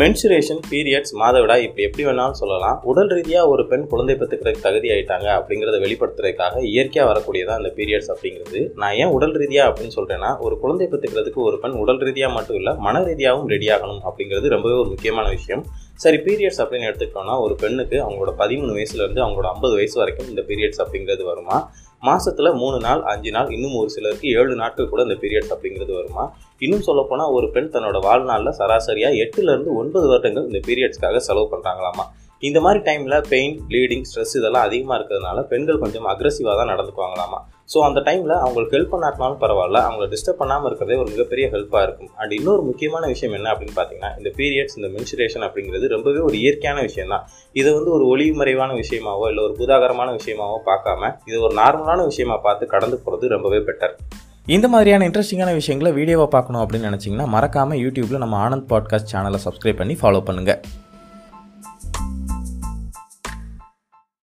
Mensuration periods மாதவிடாய் இப்படி எப்படி வேணாலும் சொல்லலாம். உடல் ரீதியாக ஒரு பெண் குழந்தை பெற்றுக்கிறதுக்கு தகுதி ஆயிட்டாங்க அப்படிங்கிறத வெளிப்படுத்துறதுக்காக இயற்கையாக வரக்கூடியதான் அந்த பீரியட்ஸ் அப்படிங்கிறது. நான் ஏன் உடல் ரீதியாக அப்படின்னு சொல்கிறேன்னா ஒரு குழந்தை பெற்றுக்கிறதுக்கு ஒரு பெண் உடல் ரீதியாக மட்டும் இல்லை மன ரீதியாகவும் ரெடி ஆகணும் அப்படிங்கிறது ரொம்பவே ஒரு முக்கியமான விஷயம். சரி பீரியட்ஸ் அப்படின்னு எடுத்துக்கிட்டோம்னா ஒரு பெண்ணுக்கு அவங்களோட பதிமூணு வயசுலேருந்து அவங்களோட ஐம்பது வயசு வரைக்கும் இந்த பீரியட்ஸ் அப்படிங்கிறது வருமா? மாதத்தில் மூணு நாள் அஞ்சு நாள் இன்னும் ஒரு சிலருக்கு ஏழு நாட்கள் கூட இந்த பீரியட்ஸ் அப்படிங்கிறது வருமா? இன்னும் சொல்லப்போனால் ஒரு பெண் தன்னோட வாழ்நாளில் சராசரியாக எட்டுலேருந்து ஒன்பது வருடங்கள் இந்த பீரியட்ஸ்க்காக செலவு பண்ணுறாங்களாமா இந்த மாதிரி டைமில் பெயின் ப்ளீடிங் ஸ்ட்ரெஸ் இதெல்லாம் அதிகமாக இருக்கிறதுனால பெண்கள் கொஞ்சம் அக்ரஸிவாக தான் நடந்துக்குவாங்களாமா. ஸோ அந்த டைமில் அவங்களுக்கு ஹெல்ப் பண்ணாட்டினாலும் பரவாயில்ல. அவங்கள டிஸ்டர்ப் பண்ணாமல் இருக்கிறதே ஒரு மிகப்பெரிய ஹெல்ப்பாக இருக்கும். அண்ட் இன்னொரு முக்கியமான விஷயம் என்ன அப்படின்னு பார்த்தீங்கன்னா இந்த பீரியட்ஸ் இந்த மென்சுரேஷன் அப்படிங்கிறது ரொம்பவே ஒரு இயற்கையான விஷயம் தான் இதை வந்து ஒரு ஒளிமறைவான விஷயமாவோ இல்லை ஒரு புதாகரமான விஷயமாவோ பார்க்காம இது ஒரு நார்மலான விஷயமா பார்த்து கடந்து போகிறது ரொம்பவே பெட்டர் இந்த மாதிரியான இன்ட்ரெஸ்டிங்கான விஷயங்களை வீடியோவை பார்க்கணும் அப்படின்னு நினச்சிங்கன்னா மறக்காமல் யூடியூப்பில் நம்ம ஆனந்த் பாட்காஸ்ட் சேனலை சப்ஸ்கிரைப் பண்ணி ஃபாலோ பண்ணுங்கள்